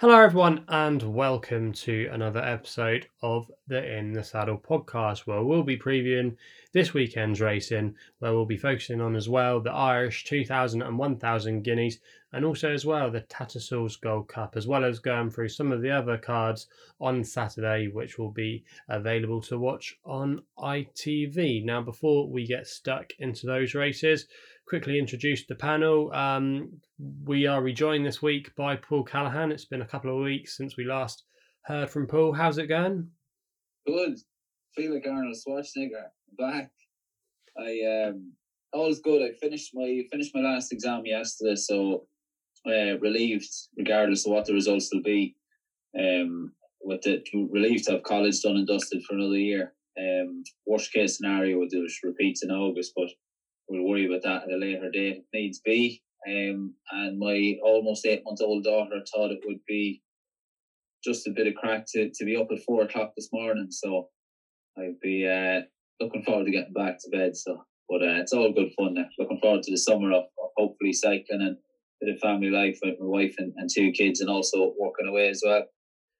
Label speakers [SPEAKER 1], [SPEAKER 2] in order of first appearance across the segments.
[SPEAKER 1] Hello, everyone, and welcome to another episode of the In the Saddle podcast, where we'll be previewing this weekend's racing, where we'll be focusing on as well the Irish 2000 and 1000 guineas, and also as well the Tattersalls Gold Cup, as well as going through some of the other cards on Saturday, which will be available to watch on ITV. Now, before we get stuck into those races, quickly introduce the panel. Um, we are rejoined this week by Paul Callahan. It's been a couple of weeks since we last heard from Paul. How's it going?
[SPEAKER 2] Good. Feel like Arnold Schwarzenegger. back. I um all's good. I finished my finished my last exam yesterday, so uh, relieved, regardless of what the results will be. Um, with the relieved to have college done and dusted for another year. Um, worst case scenario would do repeats in August, but we'll worry about that at a later date if needs be. Um, and my almost eight month old daughter thought it would be just a bit of crack to, to be up at four o'clock this morning. So I'd be uh, looking forward to getting back to bed. So, but uh, it's all good fun. Now. Looking forward to the summer of, of hopefully cycling and a bit of family life with my wife and, and two kids, and also working away as well.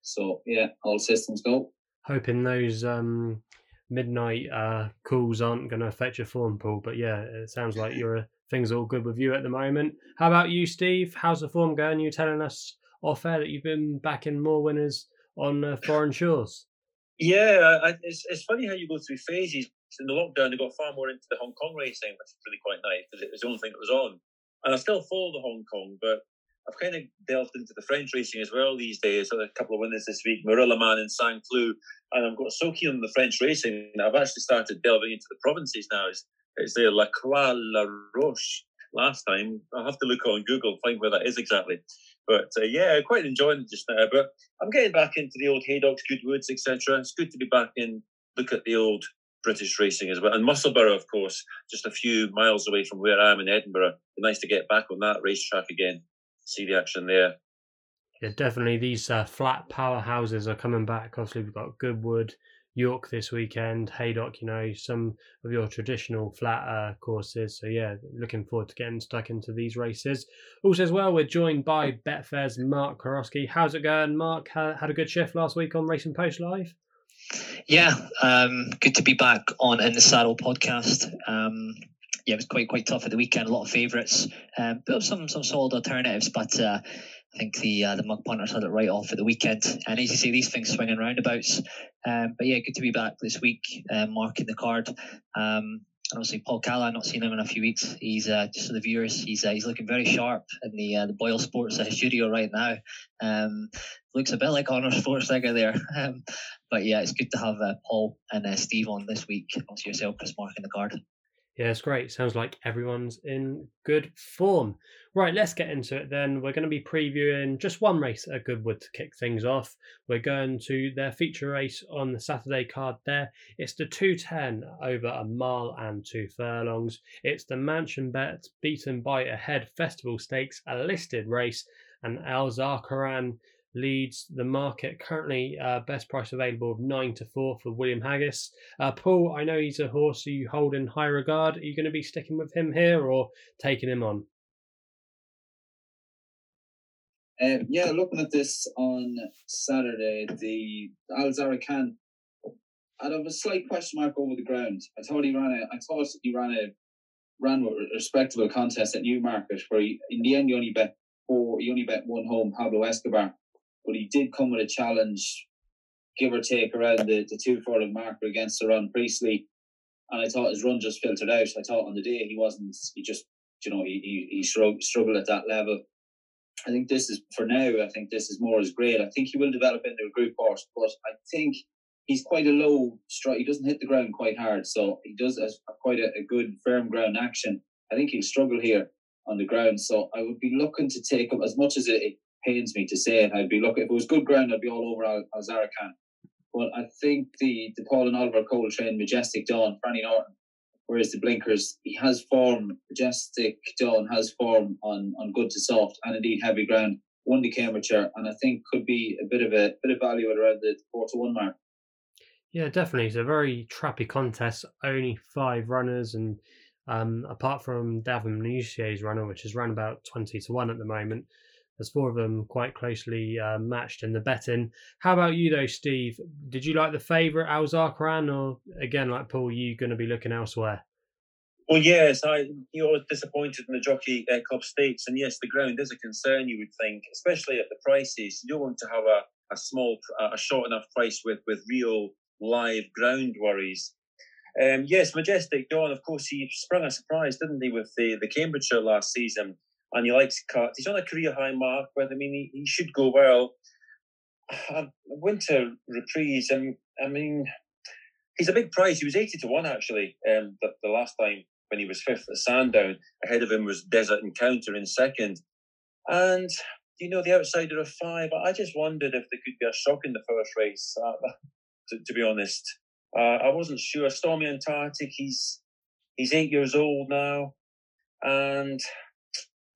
[SPEAKER 2] So yeah, all systems go.
[SPEAKER 1] Hoping those um, midnight uh, calls aren't going to affect your form Paul. But yeah, it sounds like you're things are all good with you at the moment. How about you, Steve? How's the form going? You telling us off air that you've been backing more winners on uh, foreign shores.
[SPEAKER 3] Yeah, I, it's it's funny how you go through phases. In the lockdown, they got far more into the Hong Kong racing, which is really quite nice because it was the only thing that was on. And I still follow the Hong Kong, but I've kind of delved into the French racing as well these days. So a couple of winners this week, Marilla Man and Saint Cloud, and I've got so keen on the French racing. I've actually started delving into the provinces now. It's, it's the La Croix La Roche last time. I'll have to look on Google find where that is exactly. But uh, yeah, quite enjoying it just now. But I'm getting back into the old Haydocks, Goodwoods, etc. It's good to be back in. Look at the old British racing as well, and Musselburgh, of course, just a few miles away from where I am in Edinburgh. nice to get back on that racetrack again see the action there.
[SPEAKER 1] Yeah, definitely. These uh, flat powerhouses are coming back. Obviously, we've got Goodwood, York this weekend, Haydock, you know, some of your traditional flat uh, courses. So, yeah, looking forward to getting stuck into these races. Also, as well, we're joined by Betfair's Mark Korosky. How's it going, Mark? Had a good shift last week on Racing Post Live?
[SPEAKER 4] Yeah, um, good to be back on In the Saddle podcast. Um, yeah, it was quite quite tough at the weekend. A lot of favourites, um, but some some solid alternatives. But uh, I think the uh, the mug punters had it right off at the weekend. And as you say, these things swing in roundabouts. Um, but yeah, good to be back this week, uh, marking the card. Um, and obviously Paul Callahan, not seen him in a few weeks. He's uh, just for the viewers, he's uh, he's looking very sharp in the uh, the Boyle Sports uh, studio right now. Um, looks a bit like Honor Schwarzenegger there. Um, but yeah, it's good to have uh, Paul and uh, Steve on this week. Also yourself, Chris, marking the card.
[SPEAKER 1] Yeah, it's great. Sounds like everyone's in good form. Right, let's get into it then. We're going to be previewing just one race at Goodwood to kick things off. We're going to their feature race on the Saturday card there. It's the 210 over a mile and two furlongs. It's the Mansion Bet beaten by a head festival stakes, a listed race, and Al Zarkaran leads the market. Currently, uh, best price available of nine to four for William Haggas. Uh, Paul, I know he's a horse you hold in high regard. Are you going to be sticking with him here or taking him on?
[SPEAKER 2] Um, yeah, looking at this on Saturday, the Al Zarakan, I'd have a slight question mark over the ground. I thought he ran a, I thought he ran a, ran a respectable contest at Newmarket, where he, in the end he only bet four, he only bet one home, Pablo Escobar but he did come with a challenge, give or take around the, the two furlong marker against Sir Ron Priestley. And I thought his run just filtered out. I thought on the day he wasn't, he just, you know, he, he, he struggled at that level. I think this is, for now, I think this is more as great. I think he will develop into a group horse, but I think he's quite a low strike. He doesn't hit the ground quite hard. So he does a, quite a, a good firm ground action. I think he'll struggle here on the ground. So I would be looking to take him as much as it, pains me to say it. I'd be looking if it was good ground, I'd be all over Al- Alzarakan. But I think the the Paul and Oliver Coltrane Majestic Dawn, Franny Norton, whereas the blinkers, he has form. Majestic Dawn has form on on good to soft and indeed heavy ground. Won the Cambridgeshire, and I think could be a bit of a bit of value at around the four to one mark.
[SPEAKER 1] Yeah, definitely. It's a very trappy contest. Only five runners, and um, apart from David Menuisier's runner, which is run about twenty to one at the moment, There's four of them quite closely uh, matched in the betting. How about you though, Steve? Did you like the favourite Al Zarqaran, or again, like Paul, you going to be looking elsewhere?
[SPEAKER 3] Well, yes, I you was disappointed in the Jockey uh, Club Stakes, and yes, the ground is a concern. You would think, especially at the prices. You don't want to have a, a small, a short enough price with with real live ground worries. Um, yes, Majestic Dawn. Of course, he sprung a surprise, didn't he, with the the Cambridgeshire last season, and he likes cut. He's on a career high mark, but I mean, he, he should go well. Winter reprise, and I mean, he's a big price. He was eighty to one actually. Um, the, the last time when he was fifth at Sandown. Ahead of him was Desert Encounter in second. And, you know, the outsider of five, I just wondered if there could be a shock in the first race, uh, to, to, be honest. Uh, I wasn't sure. Stormy Antarctic, he's he's eight years old now. And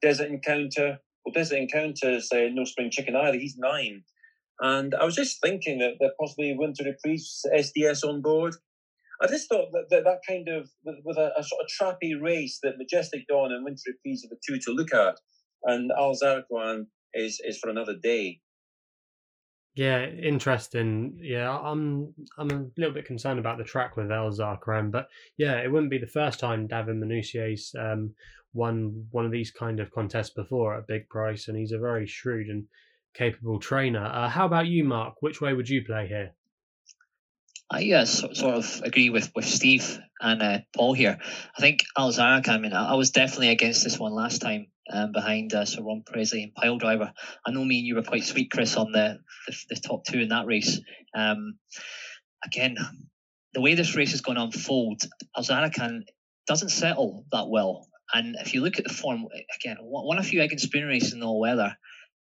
[SPEAKER 3] Desert Encounter, well, Desert Encounter's uh, no spring chicken either. He's nine. And I was just thinking that, that possibly Winter Reprise SDS on board. I just thought that that, that kind of with, with a, a, sort of trappy race that Majestic Dawn and Winter Reprise are the two to look at, and Al Zarqaran is is for another day.
[SPEAKER 1] Yeah, interesting. Yeah, I'm I'm a little bit concerned about the track with El Zarqaran, but yeah, it wouldn't be the first time David Menuisier's um, won one of these kind of contests before at a big price, and he's a very shrewd and capable trainer. Uh, how about you, Mark? Which way would you play here?
[SPEAKER 4] I uh, sort of agree with, with Steve and uh, Paul here. I think Al Zarqaran, I mean, I, was definitely against this one last time um, behind uh, Sir Ron Priestley and Pyledriver. I know me and you were quite sweet, Chris, on the, the, the top two in that race. Um, again, the way this race is going to unfold, Al Zarqaran doesn't settle that well. And if you look at the form, again, one of a few egg and spoon races in all weather.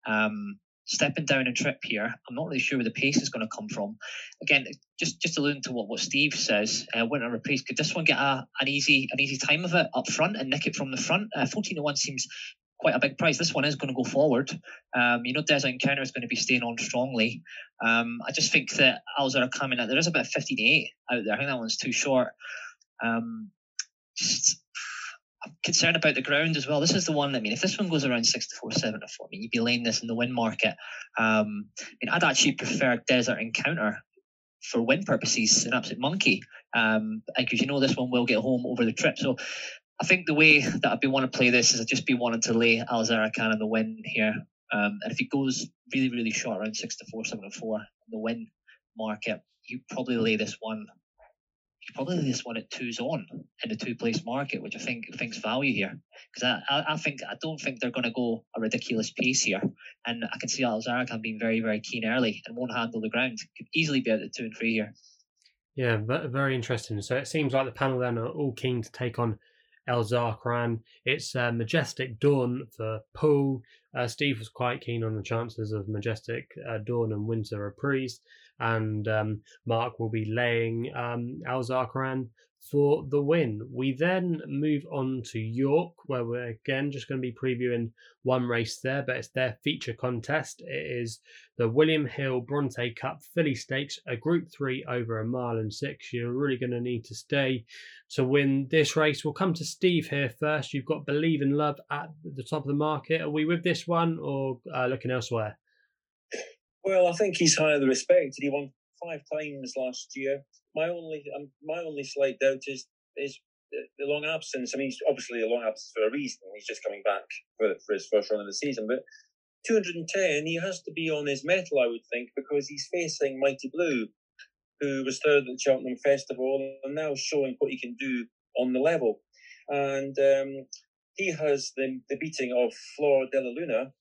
[SPEAKER 4] Um, stepping down a trip here. I'm not really sure where the pace is going to come from. Again, just just alluding to what, what Steve says, uh, winter reprise. Could this one get a, an easy an easy time of it up front and nick it from the front? Uh, 14 to one seems quite a big price. This one is going to go forward. Um, you know, Desert Encounter is going to be staying on strongly. Um, I just think that Alzar coming out. There is about 50 to 8 out there. I think that one's too short. Um, just I'm concerned about the ground as well. This is the one. I mean, if this one goes around six to four, seven to four, I mean, you'd be laying this in the win market. Um, I mean, I'd actually prefer Desert Encounter for win purposes, an absolute monkey. Um, because you know this one will get home over the trip. So I think the way that I'd be want to play this is I'd just be wanting to lay Al Zarqaran in the win here. Um, and if he goes really, really short, around six to four, seven to four, the win market, you probably lay this one you probably just want it twos on in the two place market, which I think thinks value here. Because I, I, think I don't think they're going to go a ridiculous pace here, and I can see Al Zarqaran being very very keen early and won't handle the ground. Could easily be at two and three here.
[SPEAKER 1] Yeah, very interesting. So it seems like the panel then are all keen to take on El Zarqaran. It's uh, Majestic Dawn for Paul. Uh, Steve was quite keen on the chances of Majestic uh, Dawn and Winter Reprise and um, Mark will be laying um, Al Zarqaran for the win. We then move on to York, where we're again just going to be previewing one race there, but it's their feature contest. It is the William Hill Bronte Cup Filly Stakes, a Group 3 over a mile and six. You're really going to need to stay to win this race. We'll come to Steve here first. You've got Believe in Love at the top of the market. Are we with this one or uh, looking elsewhere?
[SPEAKER 3] Well, I think he's highly respected. He won five times last year. My only um, my only slight doubt is is the long absence. I mean, he's obviously a long absence for a reason. He's just coming back for, for his first run of the season. But 210, he has to be on his mettle, I would think, because he's facing Mighty Blue, who was third at the Cheltenham Festival and now showing what he can do on the level. And um, he has the, the beating of Flor della Luna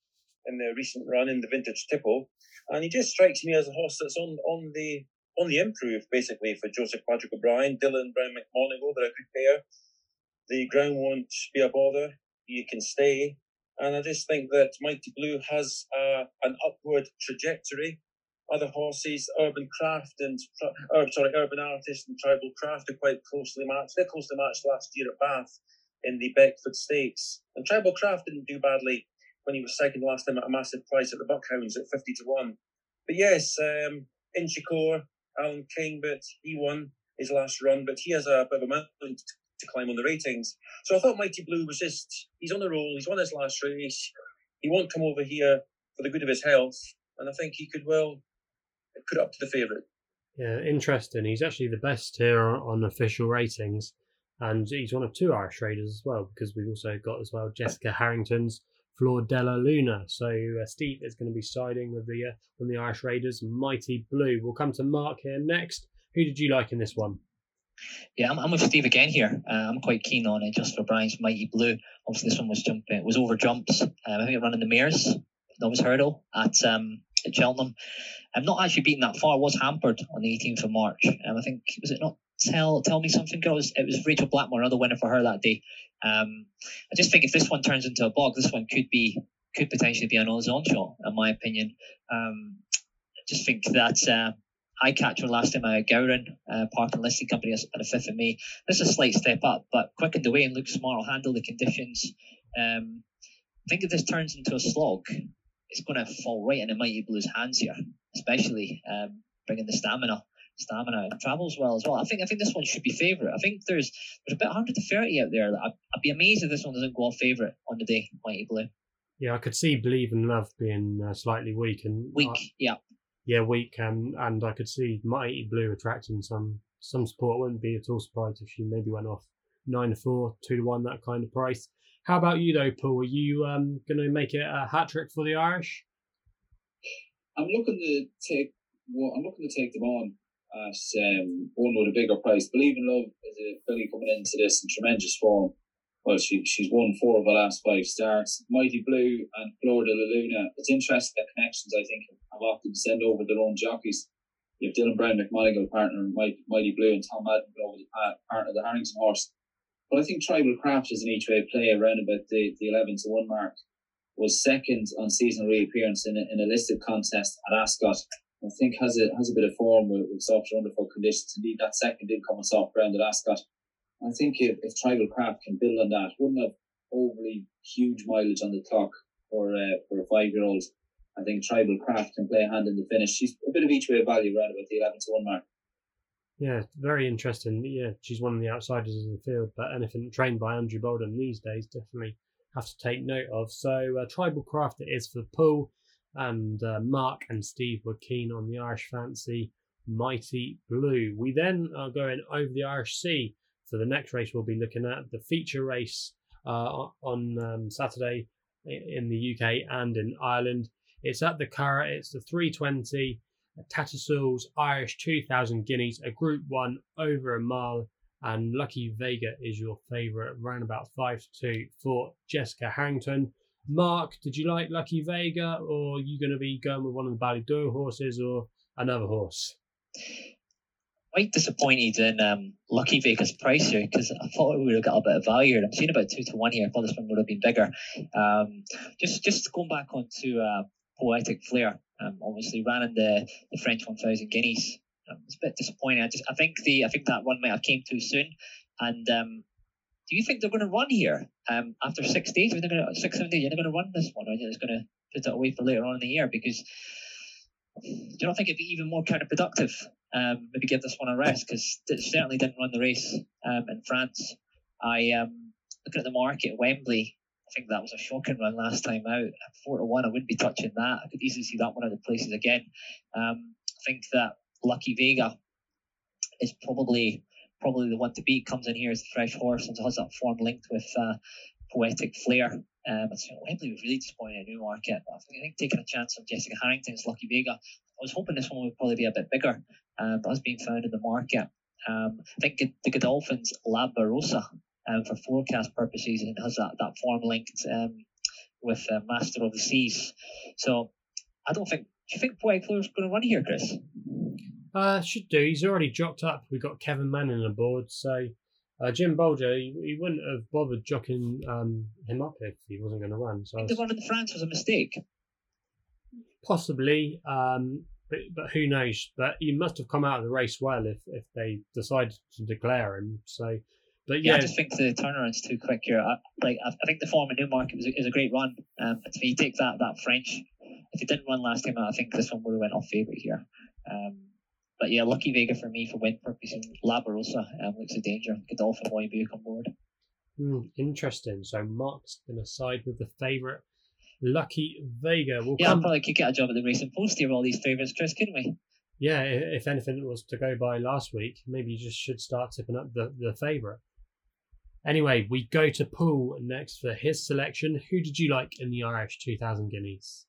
[SPEAKER 3] in the recent run in the Vintage Tipple and he just strikes me as a horse that's on on the on the improve basically for Joseph Patrick O'Brien, Dylan Browne McMonagle. They're a good pair. The ground won't be a bother. You can stay, and I just think that Mighty Blue has uh, an upward trajectory. Other horses, Urban Craft and uh, sorry, Urban Artist and Tribal Craft are quite closely matched. They're closely matched last year at Bath in the Beckford Stakes, and Tribal Craft didn't do badly when he was second last time at a massive price at the Buckhounds at 50 to 1. But yes, um, Inchicore, Alan King, but he won his last run, but he has a bit of a mountain to climb on the ratings. So I thought Mighty Blue was just, he's on the roll, he's won his last race. He won't come over here for the good of his health, and I think he could well put up to the favourite.
[SPEAKER 1] Yeah, interesting. He's actually the best here on official ratings, and he's one of two Irish raiders as well because we've also got as well Jessica Harrington's Flor della Luna. So uh, Steve is going to be siding with the uh, on the Irish Raiders Mighty Blue. We'll come to Mark here next. Who did you like in this one?
[SPEAKER 4] Yeah, I'm, I'm with Steve again here. Uh, I'm quite keen on it Joseph O'Brien's Mighty Blue. Obviously, this one was jumping, it was over jumps. Um, I think it ran in the mares, novice hurdle at um, at Cheltenham. I'm not actually beaten that far. I was hampered on the 18th of March. Um, I think was it not tell tell me something, girl? It was, it was Rachael Blackmore, another winner for her that day. Um, I just think if this one turns into a bog, this one could be could potentially be an odds on shot, in my opinion. Um, I just think that uh, I catch her last time at Gowran uh, Park and Listing Company on the 5th of May. This is a slight step up, but quickened away and looks smart, will handle the conditions. Um, I think if this turns into a slog, it's going to fall right into Mighty Blue's hands here, especially um, bringing the stamina stamina travels well as well. I think I think this one should be favourite. I think there's there's about 130 out there. I'd, I'd be amazed if this one doesn't go off favourite on the day, Mighty Blue.
[SPEAKER 1] Yeah, I could see Believe in Love being uh, slightly weak and
[SPEAKER 4] weak. yeah,
[SPEAKER 1] yeah, weak, and and I could see Mighty Blue attracting some some support. I wouldn't be at all surprised if she maybe went off nine to four, two to one, that kind of price. How about you though, Paul? Are you um, going to make it a hat trick for the Irish?
[SPEAKER 2] I'm looking to take. Well, I'm looking to take them on at um, one with a bigger price. Believe in Love is a filly coming into this in tremendous form. Well, she she's won four of the last five starts. Mighty Blue and Flor della Luna. It's interesting that connections I think have often send over their own jockeys. You have Dylan Browne McMonagle partner Mighty, Mighty Blue and Tom Madden over the partner of the Harrington horse. But I think Tribal Craft is an each way play around about the, the 11 to 1 mark. Was second on season reappearance in a, in a listed contest at Ascot I think has a has a bit of form with, with softer underfoot conditions. Indeed, that second did come on soft ground at Ascot. I think if, if Tribal Craft can build on that, wouldn't have overly huge mileage on the clock for uh, for a five year old. I think Tribal Craft can play a hand in the finish. She's a bit of each way of value around about the eleven to one mark.
[SPEAKER 1] Yeah, very interesting. Yeah, she's one of the outsiders in the field, but anything trained by Andrew Balding these days definitely have to take note of. So, uh, Tribal Craft it is for the Paul and uh, Mark and Steve were keen on the Irish fancy Mighty Blue. We then are going over the Irish Sea for the next race. We'll be looking at the feature race uh, on um, Saturday in the UK and in Ireland. It's at the Curragh. It's the 320 Tattersalls Irish 2000 Guineas, a Group One over a mile. And Lucky Vega is your favourite, around about five to two for Jessica Harrington. Mark, did you like Lucky Vega, or are you going to be going with one of the Ballydoyle horses or another horse?
[SPEAKER 4] Quite disappointed in um, Lucky Vega's price here because I thought we would have got a bit of value. I'm seeing about two to one here. I thought this one would have been bigger. Um, just just going back onto uh, Poetic Flare. Um, obviously ran in the, the French 1000 guineas. Um, it's a bit disappointing. I just I think the I think that one might have came too soon, and um, do you think they're going to run here um, after six days? Are they going to six seven days? You're not going to run this one, or are you just going to put it away for later on in the year? Because do you not think it'd be even more counterproductive? Um, maybe give this one a rest because it certainly didn't run the race um, in France. I um, looking at the market, Wembley. I think that was a shocking run last time out. Four to one, I wouldn't be touching that. I could easily see that one out the places again. Um, I think that Lucky Vega is probably probably the one to beat comes in here as a fresh horse and has that form linked with uh, Poetic Flare. Um, it's, Wembley was really disappointing in Newmarket. Think, I think taking a chance on Jessica Harrington's Lucky Vega. I was hoping this one would probably be a bit bigger, uh, but has been found in the market. Um, I think the Godolphins La Barrosa um, for forecast purposes and has that, that form linked um, with uh, Master of the Seas. So I don't think. Do you think Poetic Flare is going to run here, Chris?
[SPEAKER 1] Uh, should do. He's already jocked up. We've got Kevin Manning aboard, so uh, Jim Bolger, he, he, wouldn't have bothered jockeying um, him up if he wasn't going to run. So
[SPEAKER 4] the one in France was a mistake.
[SPEAKER 1] Possibly, um, but but who knows? But he must have come out of the race well if, if they decided to declare him. So, but yeah,
[SPEAKER 4] yeah I just think the turnaround's too quick here. I, like I, I think the form in Newmarket was a, is a great run. Um, if you take that that French, if he didn't run last time, I think this one would have went off favourite here. Um, but yeah, lucky Vega for me for win purposes. And La Barrosa um, looks a danger. Godolphin Waybuck on board.
[SPEAKER 1] Mm, interesting. So Mark's going to side with the favourite Lucky Vega. We'll
[SPEAKER 4] yeah,
[SPEAKER 1] come...
[SPEAKER 4] probably could get a job at the Racing Post here, with all these favourites, Chris, couldn't we?
[SPEAKER 1] Yeah, if anything was to go by last week, maybe you just should start tipping up the, the favourite. Anyway, we go to Paul next for his selection. Who did you like in the Irish 2000 Guineas?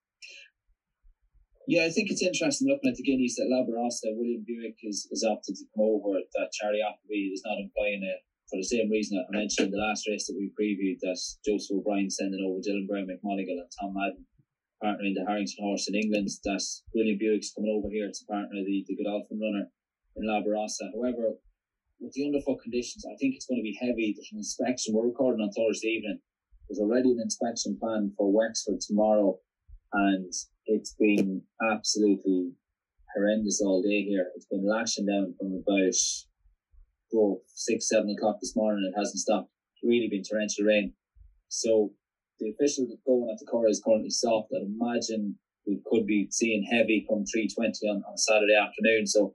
[SPEAKER 2] Yeah, I think it's interesting looking at the Guineas that La Barrosa, William Buick is, is opted to come over, that Charlie Appleby is not employing it for the same reason I mentioned in the last race that we previewed, that Joseph O'Brien sending over Dylan Browne McMonagle and Tom Madden partnering the Harrington horse in England. That William Buick's coming over here to partner the, the Godolphin runner in La Barrosa. However, with the underfoot conditions, I think it's going to be heavy. There's an inspection. We're recording on Thursday evening. There's already an inspection plan for Wexford tomorrow, and it's been absolutely horrendous all day here. It's been lashing down from about oh, six, seven o'clock this morning. It hasn't stopped. It's really been torrential rain. So the official going at the Curragh is currently soft. I'd imagine we could be seeing heavy from 320 on, on Saturday afternoon. So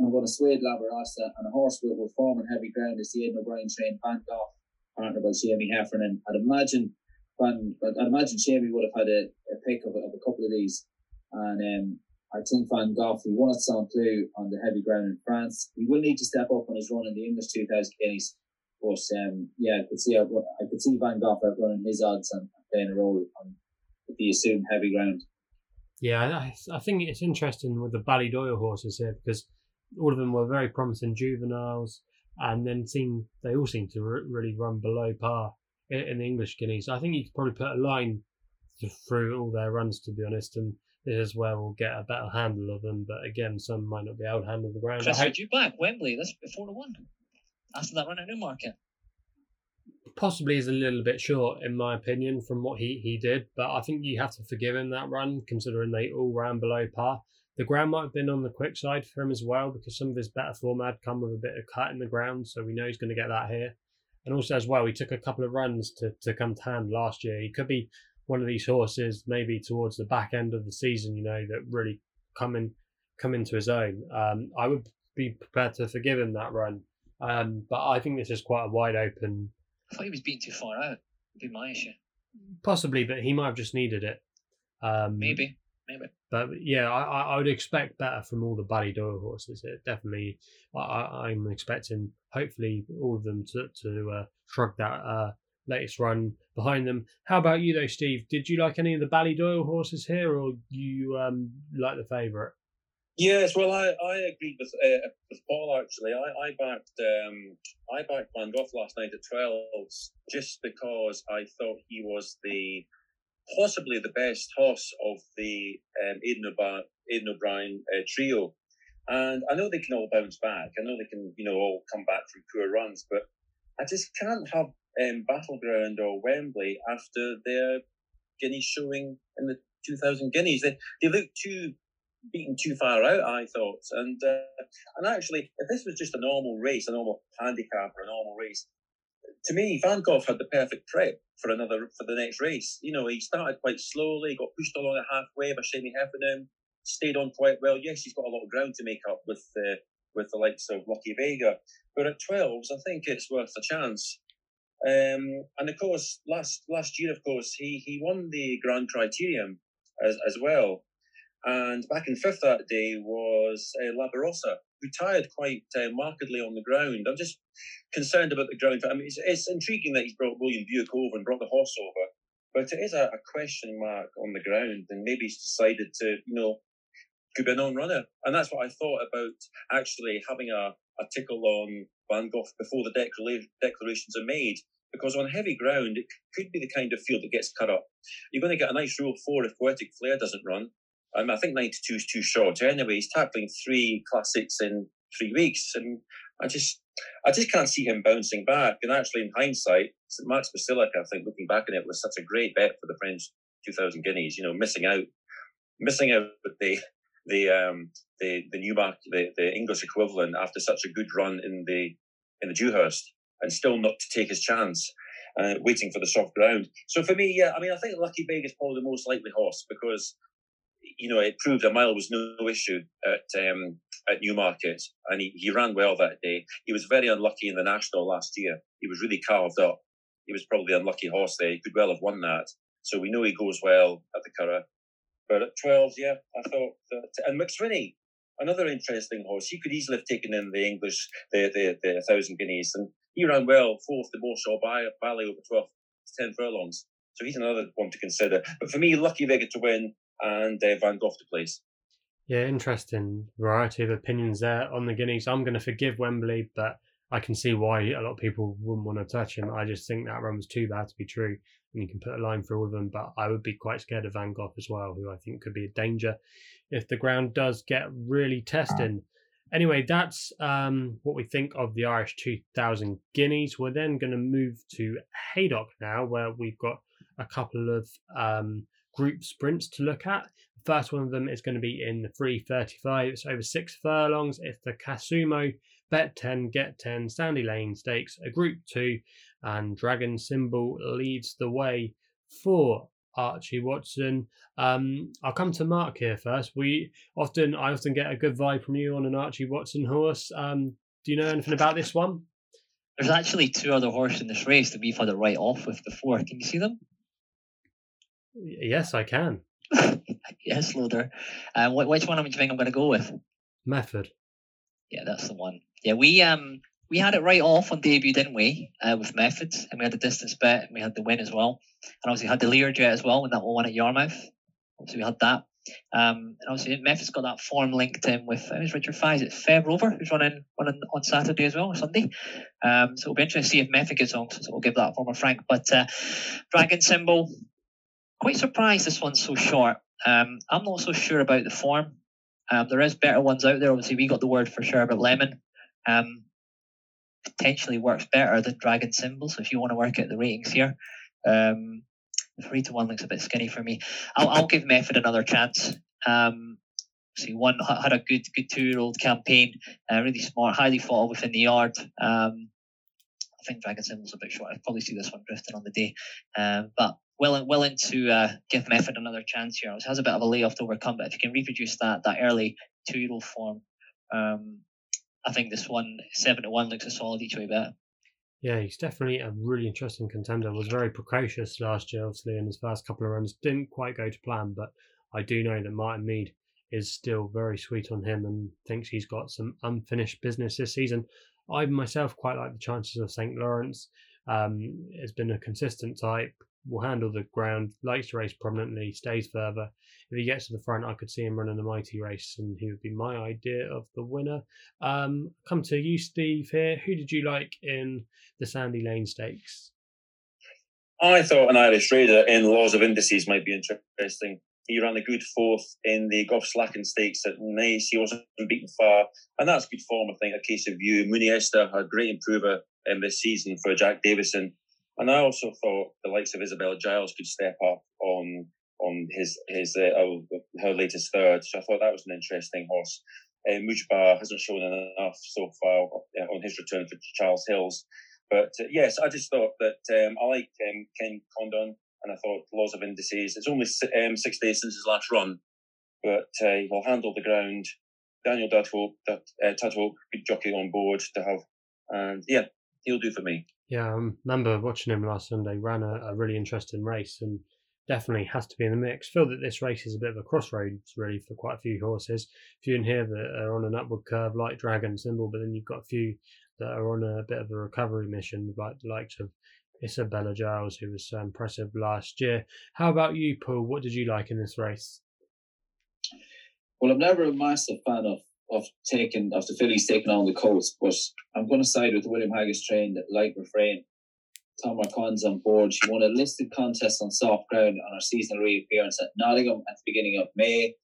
[SPEAKER 2] I'm going to sway La Barrosa and a horse will, with form and heavy ground is the Aidan O'Brien trained Van Gogh, partnered by Seamie Heffernan. I'd imagine Van, I'd imagine Seamie would have had a, a pick of, of a couple of these. And um, I think Van Gogh, he won at Saint Cloud on the heavy ground in France. He will need to step up on his run in the English 2000 guineas. But um, yeah, I could see I could see Van Gogh running his odds and playing a role on the assumed heavy ground.
[SPEAKER 1] Yeah, I, I think it's interesting with the Ballydoyle horses here because all of them were very promising juveniles, and then seem they all seem to re- really run below par in, in, the English Guineas. I think you could probably put a line through all their runs, to be honest, and this is where we'll get a better handle of them. But again, some might not be able to handle the ground.
[SPEAKER 4] Chris, would you back Wembley? That's before the one after that run at Newmarket.
[SPEAKER 1] Possibly is a little bit short, in my opinion, from what he, he did, but I think you have to forgive him that run, considering they all ran below par. The ground might have been on the quick side for him as well because some of his better form had come with a bit of cut in the ground, so we know he's going to get that here. And also as well, he took a couple of runs to, to come to hand last year. He could be one of these horses maybe towards the back end of the season, you know, that really come in come into his own. Um, I would be prepared to forgive him that run. Um, but I think this is quite a wide open.
[SPEAKER 4] I thought he was being too far out. Would be my issue.
[SPEAKER 1] Possibly, but he might have just needed it. Um,
[SPEAKER 4] maybe, maybe.
[SPEAKER 1] But yeah, I, I would expect better from all the Ballydoyle horses. It definitely, I, I'm expecting hopefully all of them to to uh, shrug that uh, latest run behind them. How about you though, Steve? Did you like any of the Ballydoyle horses here, or you um, like the favourite?
[SPEAKER 3] Yes, well, I, I agreed with uh, with Paul actually. I, I backed um, I backed Van Gogh last night at twelves just because I thought he was the possibly the best horse of the um, Aidan O'Brien uh, trio. And I know they can all bounce back. I know they can, you know, all come back from poor runs, but I just can't have um, Battleground or Wembley after their Guineas showing in the 2000 Guineas. They, they look too beaten too far out, I thought. And uh, and actually, if this was just a normal race, a normal handicap or a normal race, to me, Van Gogh had the perfect prep for another for the next race. You know, he started quite slowly, got pushed along at halfway by Seamie Heffernan, stayed on quite well. Yes, he's got a lot of ground to make up with uh, with the likes of Lucky Vega, but at twelves, I think it's worth a chance. Um, and of course, last last year, of course, he he won the Grand Criterium as as well. And back in fifth that day was uh, La Barrosa, who tired quite uh, markedly on the ground. I'm just concerned about the ground. I mean, it's, it's intriguing that he's brought William Buick over and brought the horse over, but it is a, a question mark on the ground, and maybe he's decided to, you know, could be a non-runner. And that's what I thought about actually having a, a tickle on Van Gogh before the declara- declarations are made. Because on heavy ground, it could be the kind of field that gets cut up. You're going to get a nice rule four if Poetic Flare doesn't run. Um, I think 92 is too short. Anyway, he's tackling three classics in three weeks, and I just, I just can't see him bouncing back. And actually, in hindsight, Max Basilica, I think, looking back on it, was such a great bet for the French 2000 Guineas. You know, missing out, missing out with the the um the the Newmarket, the, the English equivalent after such a good run in the in the Dewhurst, and still not to take his chance. Uh, waiting for the soft ground. So for me, yeah, I mean, I think Lucky Vegas is probably the most likely horse because you know, it proved a mile was no issue at um, at Newmarket, and he, he ran well that day. He was very unlucky in the national last year. He was really carved up. He was probably the unlucky horse there. He could well have won that. so we know he goes well at the Curragh. But at 12, yeah, I thought that. And Mac Swiney, another interesting horse. He could easily have taken in the English, the the, the 1,000 guineas. And he ran well, fourth the Walsall Valley over 12 10 furlongs. So he's another one to consider. But for me, Lucky Vega to win and uh, Van Gogh to place.
[SPEAKER 1] Yeah, interesting variety of opinions there on the Guineas. I'm going to forgive Wembley, but I can see why a lot of people wouldn't want to touch him. I just think that run was too bad to be true, and you can put a line through all of them. But I would be quite scared of Van Gogh as well, who I think could be a danger if the ground does get really testing. Anyway, that's um, what we think of the Irish 2000 Guineas. We're then going to move to Haydock now, where we've got a couple of um, group sprints to look at. The first one of them is going to be in the 335. It's over six furlongs. It's the Casumo Bet 10, Get 10, Sandy Lane Stakes, a Group 2, and Dragon Symbol leads the way for Archie Watson. Um, I'll come to Mark here first. We often, I often get a good vibe from you on an Archie Watson horse. Um, do you know anything about this one?
[SPEAKER 4] There's actually two other horses in this race that we've had it right off with before. Can you see them?
[SPEAKER 1] Yes, I can.
[SPEAKER 4] yes, Loader. Um, which one do you think I'm going to go with?
[SPEAKER 1] Method.
[SPEAKER 4] Yeah, that's the one. Yeah, we um we had it right off on debut, didn't we? Uh, with Methods, and we had the distance bet, and we had the win as well, and obviously had the Learjet as well when that one at Yarmouth. Obviously, we had that. Um, and obviously, Memphis got that form linked in with it was Richard Fye, it Feb Rover, who's running running on Saturday as well, or Sunday. Um, so it'll be interesting to see if Memphis gets on. So we'll give that form a frank. But uh, Dragon Symbol, quite surprised this one's so short. Um, I'm not so sure about the form. Um, there is better ones out there. Obviously, we got the word for sure about Lemon. Um, potentially works better than Dragon Symbol. So if you want to work out the ratings here, um, three to one looks a bit skinny for me. I'll, I'll give Method another chance. Um, see, one had a good good two year old campaign, uh, really smart, highly thought within the yard. Um, I think Dragon Symbol's a bit short. I'd probably see this one drifting on the day, um, but willing willing to uh, give Method another chance here. It has a bit of a layoff to overcome, but if you can reproduce that that early two year old form, um, I think this one seven to one looks a solid each way bet.
[SPEAKER 1] Yeah, he's definitely a really interesting contender. Was very precocious last year, obviously, in his first couple of runs. Didn't quite go to plan, but I do know that Martyn Meade is still very sweet on him and thinks he's got some unfinished business this season. I myself quite like the chances of St. Lawrence. Um, has been a consistent type, will handle the ground, likes to race prominently, stays further. If he gets to the front, I could see him running a mighty race, and he would be my idea of the winner. Um, come to you, Steve. Here, who did you like in the Sandy Lane Stakes?
[SPEAKER 3] I thought an Irish Raider in Laws of Indices might be interesting. He ran a good fourth in the Gough Slacken Stakes at Nice. He wasn't beaten far, and that's good form. I think a case of you. Muniesta, a great improver in this season for Jack Davison. And I also thought the likes of Isabella Giles could step up on on his his uh, oh, her latest third. So I thought that was an interesting horse. Uh, Mujba hasn't shown enough so far uh, on his return for Charles Hills. But uh, yes, I just thought that um, I like um, Ken Condon, and I thought laws of indices. It's only um, six days since his last run, but uh, he will handle the ground. Daniel Dudhope, that uh, good jockey on board to have, and yeah, he'll do for me.
[SPEAKER 1] Yeah, I remember watching him last Sunday. Ran a, a really interesting race and definitely has to be in the mix. Feel that this race is a bit of a crossroads really for quite a few horses. A few in here that are on an upward curve like Dragon Symbol, but then you've got a few that are on a bit of a recovery mission, like the likes of Isabella Giles, who was so impressive last year. How about you, Paul? What did you like in this race?
[SPEAKER 2] Well, I'm never a massive fan of of taking of the fillies taking on the coast, but I'm going to side with William Haggas train that light refrain. Tom Marquand's on board. She won a listed contest on soft ground on her seasonal reappearance at Nottingham at the beginning of May.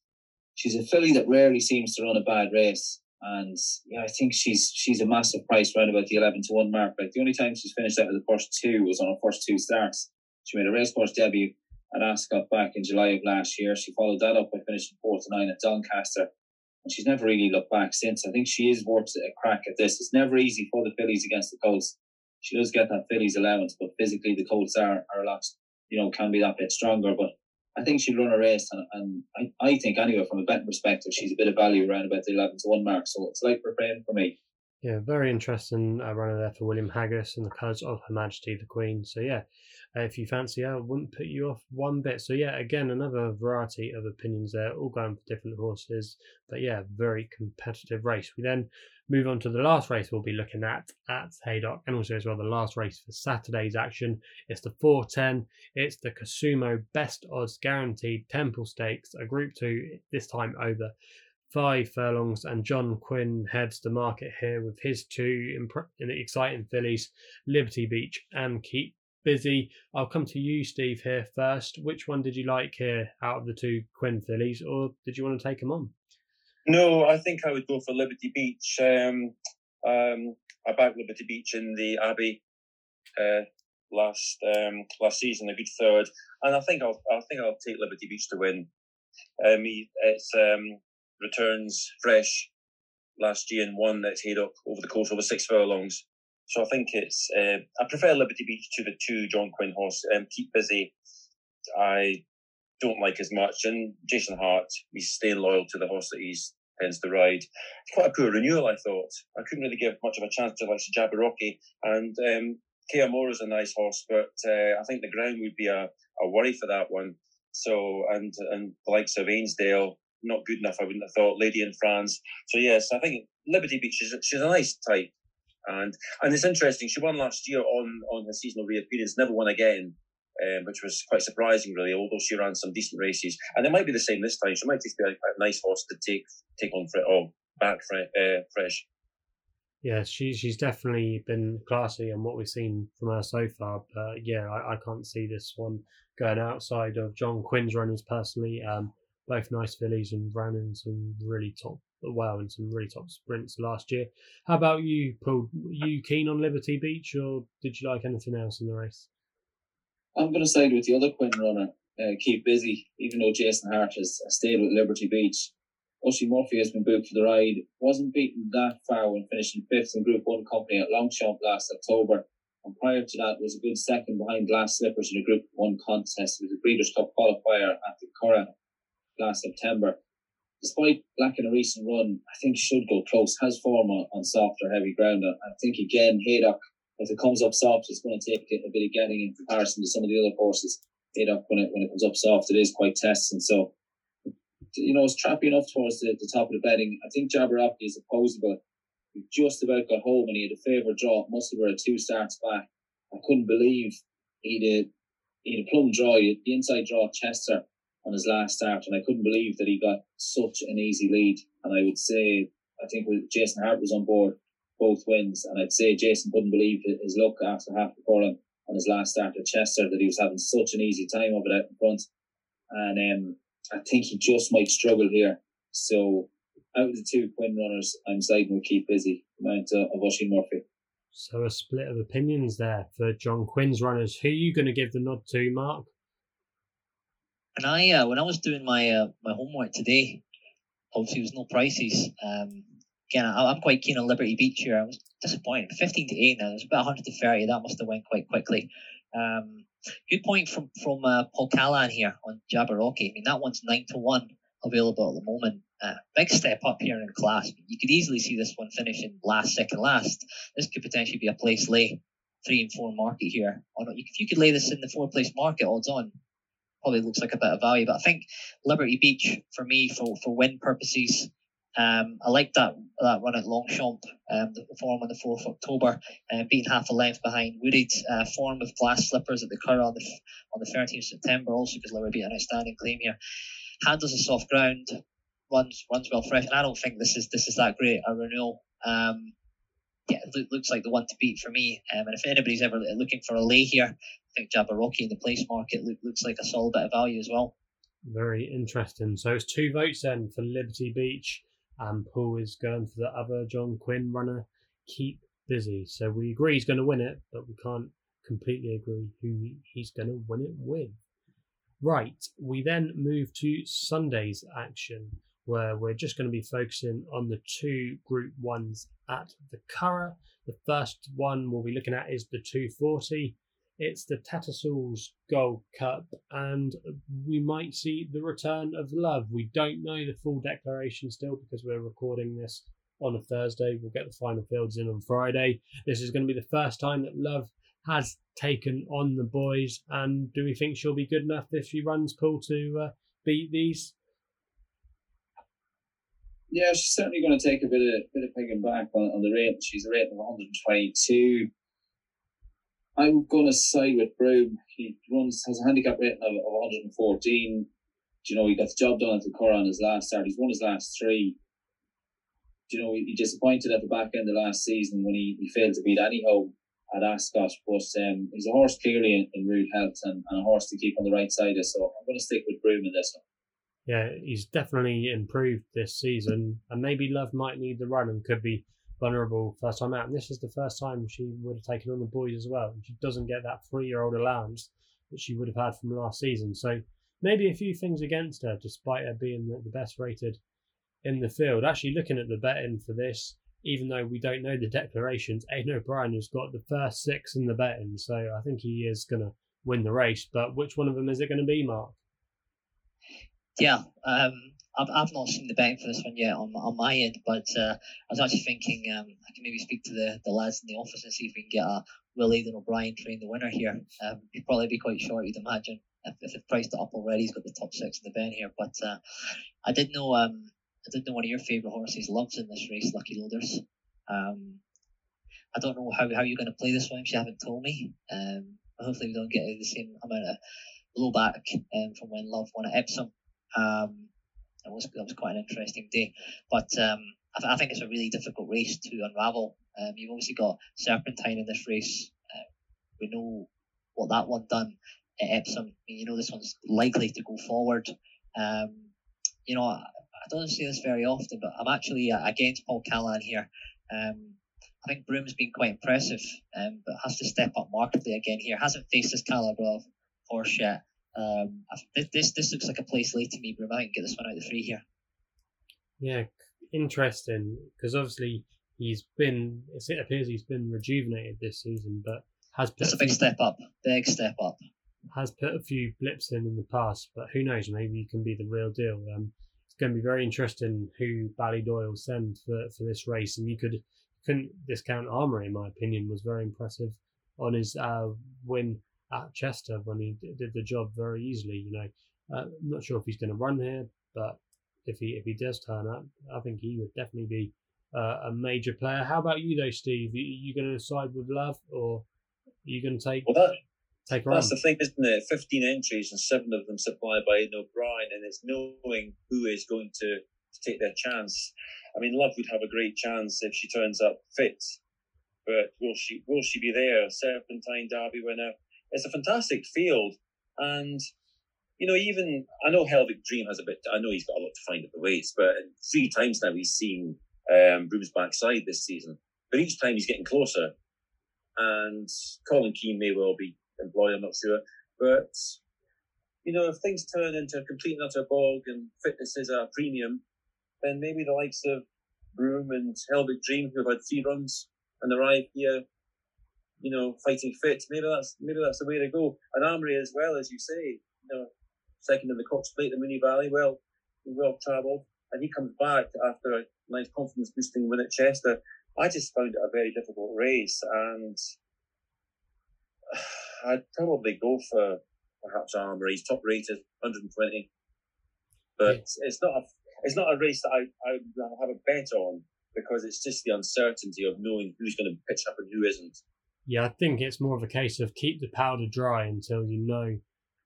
[SPEAKER 2] She's a filly that rarely seems to run a bad race, and yeah, I think she's she's a massive price round about the eleven to one mark. Like the only time she's finished out of the first two was on her first two starts. She made a racecourse debut at Ascot back in July of last year. She followed that up by finishing four to nine at Doncaster and she's never really looked back since. I think she is worth a crack at this. It's never easy for the fillies against the Colts. She does get that fillies allowance, but physically the Colts are, are a lot, you know, can be that bit stronger. But I think she'll run a race, and, and I, I think anyway, from a betting perspective, she's a bit of value around about the eleven to one mark. So it's like for refrain for me.
[SPEAKER 1] Yeah, very interesting uh, runner there for William Haggas and the colours of Her Majesty the Queen. So yeah, uh, if you fancy her, wouldn't put you off one bit. So yeah, again another variety of opinions there, all going for different horses. But yeah, very competitive race. We then move on to the last race we'll be looking at at Haydock, and also as well the last race for Saturday's action. It's the 410. It's the Casumo Best Odds Guaranteed Temple Stakes, a Group Two this time over five furlongs, and John Quinn heads the market here with his two exciting fillies, Liberty Beach and Keep Busy. I'll come to you, Steve, here first. Which one did you like here out of the two Quinn fillies, or did you want to take them on?
[SPEAKER 3] No, I think I would go for Liberty Beach. Um, um, I backed Liberty Beach in the Abbaye uh, last um, last season, a good third, and I think I'll I think I'll take Liberty Beach to win. Um, it's um, returns fresh last year and won at Haydock over the course of six furlongs. So I think it's uh, I prefer Liberty Beach to the two John Quinn horse. Um, keep busy. I don't like as much, and Jason Hart he's staying loyal to the horse that he's tends to ride. It's quite a poor renewal, I thought. I couldn't really give much of a chance to like Jabberwocky and um, Moore is a nice horse, but uh, I think the ground would be a, a worry for that one. So and and the likes of Ainsdale not good enough. I wouldn't have thought. Lady in France. So yes, I think Liberty Beach is she's a nice type, and and it's interesting. She won last year on on her seasonal reappearance. Never won again. Um, which was quite surprising, really. Although she ran some decent races, and it might be the same this time. She might just be a, a nice horse to take take on for oh back uh, fresh.
[SPEAKER 1] Yeah, she's she's definitely been classy on what we've seen from her so far. But yeah, I, I can't see this one going outside of John Quinn's runners personally. Um, both nice fillies and ran in some really top well in some really top sprints last year. How about you, Paul? Are you keen on Liberty Beach, or did you like anything else in the race?
[SPEAKER 2] I'm going to side with the other Quinn runner. Uh, keep busy, even though Jason Hart has stayed with Liberty Beach. Oisin Murphy has been booked for the ride. Wasn't beaten that far when finishing fifth in Group One company at Longchamp last October. And prior to that, was a good second behind Glass Slippers in a Group One contest with the Breeders' Cup qualifier at the Curragh last September. Despite lacking a recent run, I think should go close. Has form on, on soft or heavy ground. I think again, Haydock, if it comes up soft, it's going to take a, a bit of getting in comparison to some of the other horses. Haydock, when it when it comes up soft, it is quite testing. So, you know, it's trappy enough towards the, the top of the betting. I think Jabberwocky is opposable. He just about got home and he had a favourite draw. Must have been two starts back. I couldn't believe he'd he'd a plum draw. The inside draw Chester on his last start, and I couldn't believe that he got such an easy lead. And I would say, I think Jason Hart was on board both wins, and I'd say Jason couldn't believe his luck after half the furlong on his last start at Chester that he was having such an easy time of it out in front, and um, I think he just might struggle here. So out of the two Quinn runners, I'm siding with Keep Busy, amount of Oisin Murphy.
[SPEAKER 1] So a split of opinions there for John Quinn's runners. Who are you going to give the nod to, Mark?
[SPEAKER 4] And I, uh, when I was doing my uh, my homework today, obviously there was no prices. Um, again, I, am quite keen on Liberty Beach here. I was disappointed. 15 to 8 now. There's about 130. That must have went quite quickly. Um, good point from from uh, Paul Callan here on Jabberwocky. I mean, that one's 9 to 1 available at the moment. Uh, big step up here in class. You could easily see this one finishing last, second last. This could potentially be a place lay three and four market here. If you could lay this in the four place market, odds on, probably looks like a bit of value. But I think Liberty Beach for me for for win purposes. Um, I like that that run at Longchamp, um, the form on the fourth of October, um, being half a length behind Wooded. Uh, form with glass slippers at the Curragh on the on the 13th of September, also because Liberty an outstanding claim here. Handles a soft ground, runs runs well fresh, and I don't think this is this is that great a renewal. Um, yeah, it looks like the one to beat for me. Um, and if anybody's ever looking for a lay here, I think Jabberwocky in the place market look, looks like a solid bit of value as well.
[SPEAKER 1] Very interesting. So it's two votes then for Liberty Beach, and Paul is going for the other John Quinn runner. Keep busy. So we agree he's going to win it, but we can't completely agree who he's going to win it with. Right, we then move to Sunday's action, where we're just going to be focusing on the two Group Ones at the Curragh. The first one we'll be looking at is the 240, it's the Tattersalls Gold Cup, and we might see the return of love. We don't know the full declaration still because we're recording this on a Thursday. We'll get the final fields in on Friday. This is going to be the first time that Love has taken on the boys. And do we think she'll be good enough if she runs Poole to uh, beat these?
[SPEAKER 2] Yeah, she's certainly going to take a bit of bit of picking back on, on the rate. She's a rate of 122. I'm going to side with Broome. He runs has a handicap rating of, of 114. Do you know he got the job done at the Curragh on his last start? He's won his last three. Do you know he, he disappointed at the back end of last season when he, he failed to beat anyhow at Ascot, but um, he's a horse clearly in, in rude health and, and, a horse to keep on the right side of. So I'm going to stick with Broome in this one.
[SPEAKER 1] Yeah, he's definitely improved this season, and maybe Love might need the run and could be vulnerable first time out. And this is the first time she would have taken on the boys as well. She doesn't get that three year old allowance that she would have had from last season. So maybe a few things against her, despite her being the best rated in the field. Actually, looking at the betting for this, even though we don't know the declarations, Aidan O'Brien has got the first six in the betting. So I think he is going to win the race. But which one of them is it going to be, Mark?
[SPEAKER 4] Yeah, um, I've, I've not seen the betting for this one yet on, on my end, but uh, I was actually thinking um, I can maybe speak to the, the lads in the office and see if we can get a Will Aidan O'Brien train the winner here. Um, he'd probably be quite short, you'd imagine. If, if they've priced it up already, he's got the top six in the betting here. But uh, I did know um, I did know one of your favourite horses loves in this race, Lucky Loaders. Um, I don't know how, how you're going to play this one. You haven't told me. Um, hopefully we don't get the same amount of blowback um, from when Love won at Epsom. Um, that was that was quite an interesting day. But um, I, th- I, think it's a really difficult race to unravel. Um, you've obviously got Serpentine in this race. Uh, we know what that one done at Epsom. I mean, you know this one's likely to go forward. Um, you know, I, I, don't see this very often, but I'm actually uh, against Paul Callan here. Um, I think Broome's been quite impressive, um, but has to step up markedly again here. Hasn't faced this caliber of horse yet. Um, this this looks like a place lay to me, but I can get this one out of the free here.
[SPEAKER 1] Yeah, interesting because obviously he's been. It appears he's been rejuvenated this season, but has
[SPEAKER 4] put a, a big few, step up. Big step up.
[SPEAKER 1] Has put a few blips in in the past, but who knows? Maybe he can be the real deal. Um, it's going to be very interesting who Ballydoyle send for, for this race, and you could couldn't discount Armory. In my opinion, was very impressive on his uh, win at Chester when he did the job very easily. You know, uh, I'm not sure if he's going to run here, but if he if he does turn up, I think he would definitely be uh, a major player. How about you though, Steve? Are you going to side with Love, or are you going to take well, that, take
[SPEAKER 3] That's the thing, isn't it? Fifteen entries and seven of them supplied by Aidan O'Brien, and it's knowing who is going to, to take their chance. I mean, Love would have a great chance if she turns up fit, but will she will she be there? Serpentine Derby winner it's a fantastic field, and you know, even I know Helvic Dream has a bit. I know he's got a lot to find at the weights, but three times now he's seen um, Broome's backside this season. But each time he's getting closer, and Colin Keane may well be employed. I'm not sure, but you know, if things turn into a complete and utter bog and fitness is a premium, then maybe the likes of Broome and Helvic Dream, who have had three runs and arrived here, you know, fighting fit. Maybe that's maybe that's the way to go. And Armory as well, as you say, you know, second in the Cox Plate, the Moonee Valley, well, well travelled, and he comes back after a nice confidence boosting win at Chester. I just found it a very difficult race, and I'd probably go for perhaps Armory. He's top rated, 120, but yeah. it's not a it's not a race that I I have a bet on because it's just the uncertainty of knowing who's going to pitch up and who isn't.
[SPEAKER 1] Yeah, I think it's more of a case of keep the powder dry until you know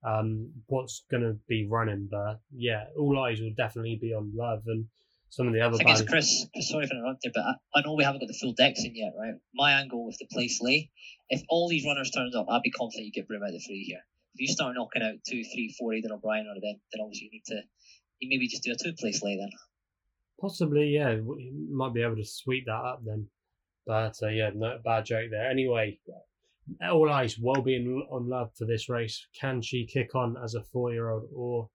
[SPEAKER 1] um, what's going to be running. But yeah, all eyes will definitely be on Love and some of the other.
[SPEAKER 4] I it's Chris. Sorry for interrupting, but I, I, know we haven't got the full decks in yet, right? My angle with the place lay, if all these runners turned up, I'd be confident you get Broome out of three here. If you start knocking out two, three, four, Aidan O'Brien or then then obviously you need to you maybe just do a two place lay then.
[SPEAKER 1] Possibly, yeah. You might be able to sweep that up then. But uh, yeah, no bad joke there. Anyway, all eyes be on love for this race. Can she kick on as a four-year-old, or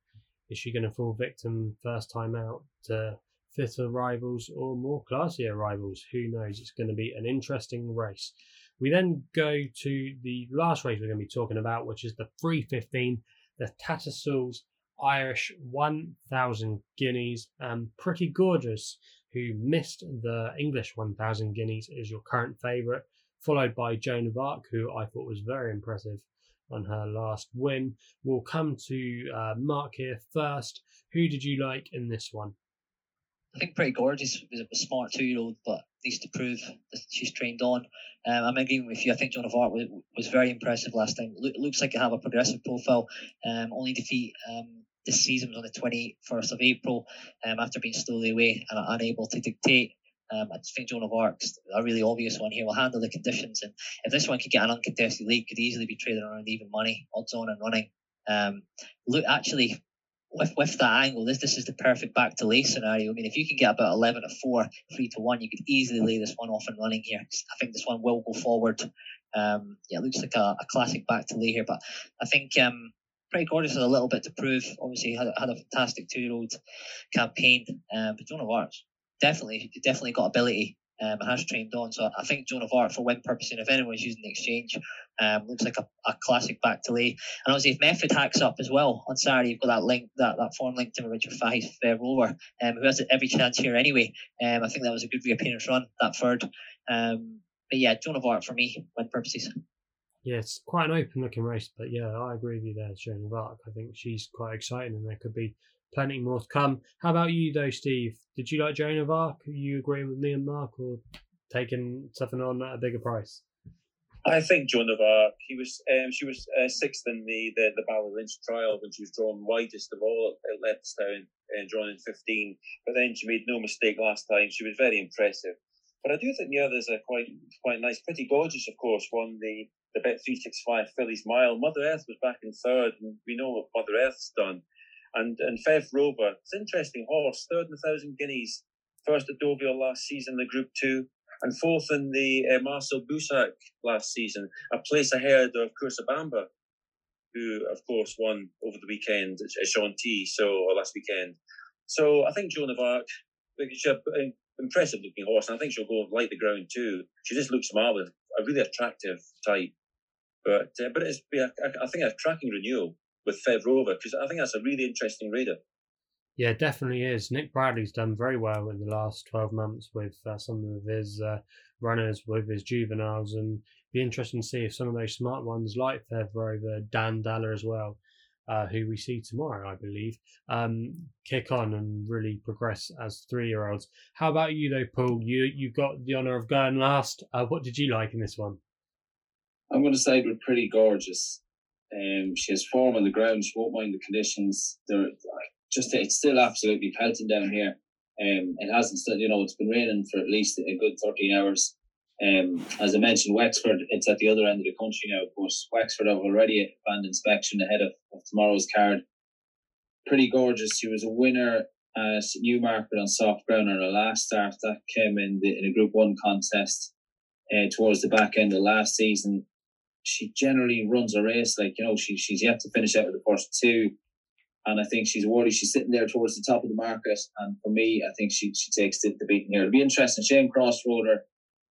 [SPEAKER 1] is she going to fall victim first time out to fitter rivals or more classier rivals? Who knows? It's going to be an interesting race. We then go to the last race we're going to be talking about, which is the 315, the Tattersalls Irish 1000 guineas. Um, pretty gorgeous who missed the English 1000 guineas, is your current favourite, followed by Joan of Arc, who I thought was very impressive on her last win. We'll come to uh, Mark here first. Who did you like in this one?
[SPEAKER 4] I think Pretty Gorgeous was a smart two year old, but needs to prove that she's trained on. Um, I'm agreeing with you. I think Joan of Arc was, was very impressive last time. Look, looks like you have a progressive profile. Um, only defeat um, this season was on the 21st of April um, after being slowly away and unable to dictate. Um, I think Joan of Arc's a really obvious one here. Will handle the conditions, and if this one could get an uncontested lead, could easily be traded around even money, odds on and running. Um, look, actually, with with that angle, this this is the perfect back to lay scenario. I mean, if you can get about eleven to four, three to one, you could easily lay this one off and running here. I think this one will go forward. Um, yeah, it looks like a, a classic back to lay here, but I think um, Pretty Gorgeous has a little bit to prove. Obviously, had, had a fantastic two year old campaign, um, but Joan of Arc's definitely definitely got ability um, and has trained on. So I think Joan of Arc for win purpose, and if anyone's using the exchange, um, looks like a, a classic back to lay. And obviously, if Method hacks up as well on Saturday, you've got that link, that, that form link to Richard Fahey's uh, rover, um, who has every chance here anyway. Um, I think that was a good reappearance run, that third. Um, but yeah, Joan of Arc for me, win purposes.
[SPEAKER 1] Yeah, it's quite an open looking race, but yeah, I agree with you there, Joan of Arc. I think she's quite exciting and there could be plenty more to come. How about you though, Steve? Did you like Joan of Arc? Are you agreeing with me and Mark or taking something on at a bigger price?
[SPEAKER 3] I think Joan of Arc. He was, um, she was uh, sixth in the the, the Ballylinch trial when she was drawn widest of all at Leopardstown, uh, drawn in 15. But then she made no mistake last time. She was very impressive. But I do think the others are quite quite nice. Pretty gorgeous, of course. Won the the Bet three six five Fillies Mile. Mother Earth was back in third, and we know what Mother Earth's done. And and Fev Rover, it's an interesting horse, third in a thousand guineas, first at Deauville last season, the Group Two, and fourth in the uh, Marcel Boussac last season, a place ahead of Bamba, who of course won over the weekend at T. So or last weekend. So I think Joan of Arc, she's an impressive looking horse, and I think she'll go light the ground too. She just looks marvelous, a really attractive type. But uh, but it's I, I think a tracking renewal with Fev Rover because I think that's a really interesting raider.
[SPEAKER 1] Yeah, definitely is. Nick Bradley's done very well in the last 12 months with uh, some of his uh, runners, with his juveniles, and be interesting to see if some of those smart ones like Fev Rover, Dandalla as well, uh, who we see tomorrow, I believe, um, kick on and really progress as three year olds. How about you, though, Paul? You you got the honour of going last. Uh, what did you like in this one?
[SPEAKER 2] I'm going to say we're pretty gorgeous. Um, she has form on the ground. She won't mind the conditions. They're just it's still absolutely pelting down here. Um, it hasn't still, you know, it's been raining for at least a good 13 hours. Um, as I mentioned, Wexford, it's at the other end of the country now. Of course, Wexford have already planned inspection ahead of, of tomorrow's card. Pretty gorgeous. She was a winner at Newmarket on soft ground on her last start. That came in the in a Group One contest uh, towards the back end of last season she generally runs a race like you know she she's yet to finish out of the first two, and I think she's worried She's sitting there towards the top of the market, and for me, I think she she takes the, the beating here. It'll be interesting. Shane Crosse rode her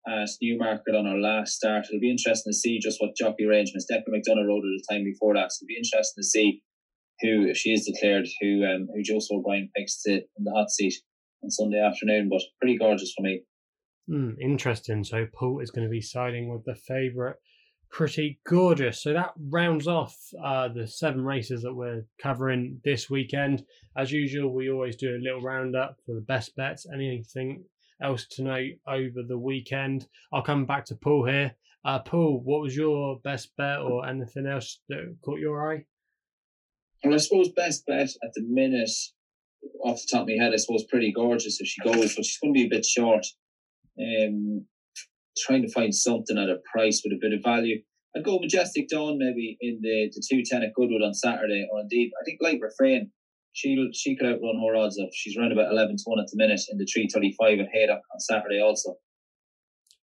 [SPEAKER 2] at Newmarket on her last start. It'll be interesting to see just what jockey arrangements Declan McDonogh rode at the time before that. So it'll be interesting to see who, if she is declared, who um who Joseph O'Brien picks to in the hot seat on Sunday afternoon. But pretty gorgeous for me.
[SPEAKER 1] Mm, interesting. So Paul is going to be siding with the favourite pretty gorgeous. So that rounds off uh, the seven races that we're covering this weekend. As usual, we always do a little roundup for the best bets. Anything else to note over the weekend? I'll come back to Paul here. Uh, Paul, what was your best bet or anything else that caught your eye?
[SPEAKER 2] Well, I suppose best bet at the minute, off the top of my head, I suppose pretty gorgeous if she goes, but she's going to be a bit short. Um, trying to find something at a price with a bit of value. I'd go Majestic Dawn maybe in the, the 210 at Goodwood on Saturday, or indeed, I think Light Refrain. She she could outrun her odds of she's around about 11 to 1 at the minute in the 335 at Haydock on Saturday also.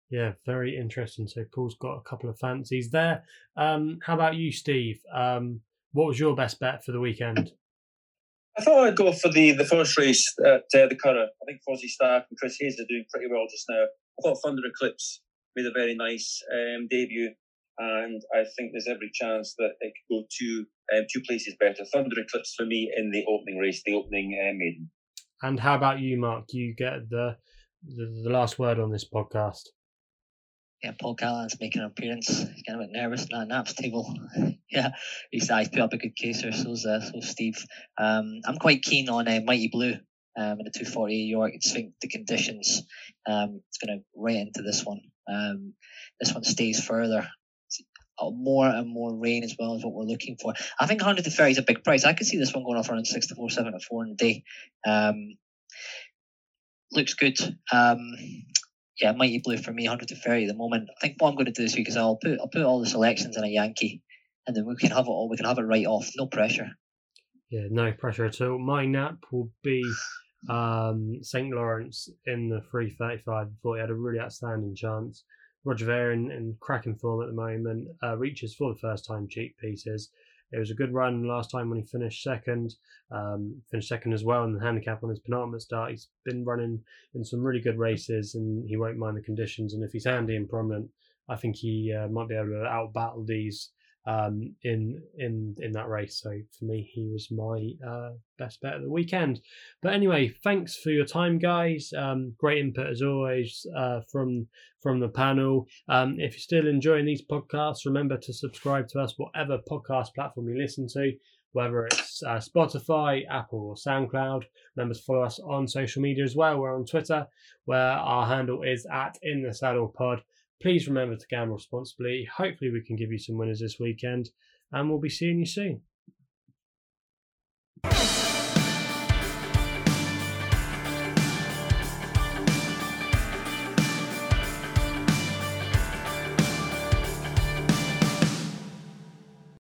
[SPEAKER 1] Yeah, very interesting. So Paul's got a couple of fancies there. Um, how about you, Steve? Um, what was your best bet for the weekend?
[SPEAKER 3] I thought I'd go for the, the first race at uh, the Curragh. I think Fozzy Stack and Chris Hayes are doing pretty well just now. I thought Thunder Eclipse made a very nice um, debut, and I think there's every chance that it could go two um, two places better. Thunder Eclipse for me in the opening race, the opening uh, maiden.
[SPEAKER 1] And how about you, Mark? You get the the, the last word on this podcast.
[SPEAKER 4] Yeah, Paul Callahan's making an appearance. He's getting a bit nervous in that naps table. yeah, he's, he's put up a good case there. So's uh, so Steve. Um, I'm quite keen on uh, Mighty Blue um, in the 240 York. It's think the conditions. Um, it's going to right into this one. Um, this one stays further. More and more rain as well is what we're looking for. I think 130 is a big price. I could see this one going off around 6 to 4, 7 to 4 in a day. Um, looks good. Um, yeah, mighty blue for me, 130 at the moment. I think what I'm going to do this week is I'll put I'll put all the selections in a Yankee, and then we can have it all. We can have it right off, no pressure.
[SPEAKER 1] Yeah, no pressure at all. My nap will be um, St. Lawrence in the 335 before he had a really outstanding chance. Roger Varian in, in cracking form at the moment, uh, reaches for the first time cheekpieces. It was a good run last time when he finished second. Um, finished second as well in the handicap on his penultimate start. He's been running in some really good races and he won't mind the conditions. And if he's handy and prominent, I think he uh, might be able to out battle these um, in in in that race. So for me, he was my uh, best bet of the weekend. But anyway, thanks for your time, guys. Um, great input as always uh, from from the panel. Um, if you're still enjoying these podcasts, remember to subscribe to us whatever podcast platform you listen to. Whether it's uh, Spotify, Apple, or SoundCloud. Remember to follow us on social media as well. We're on Twitter, where our handle is at In the Saddle Pod. Please remember to gamble responsibly. Hopefully, we can give you some winners this weekend, and we'll be seeing you soon.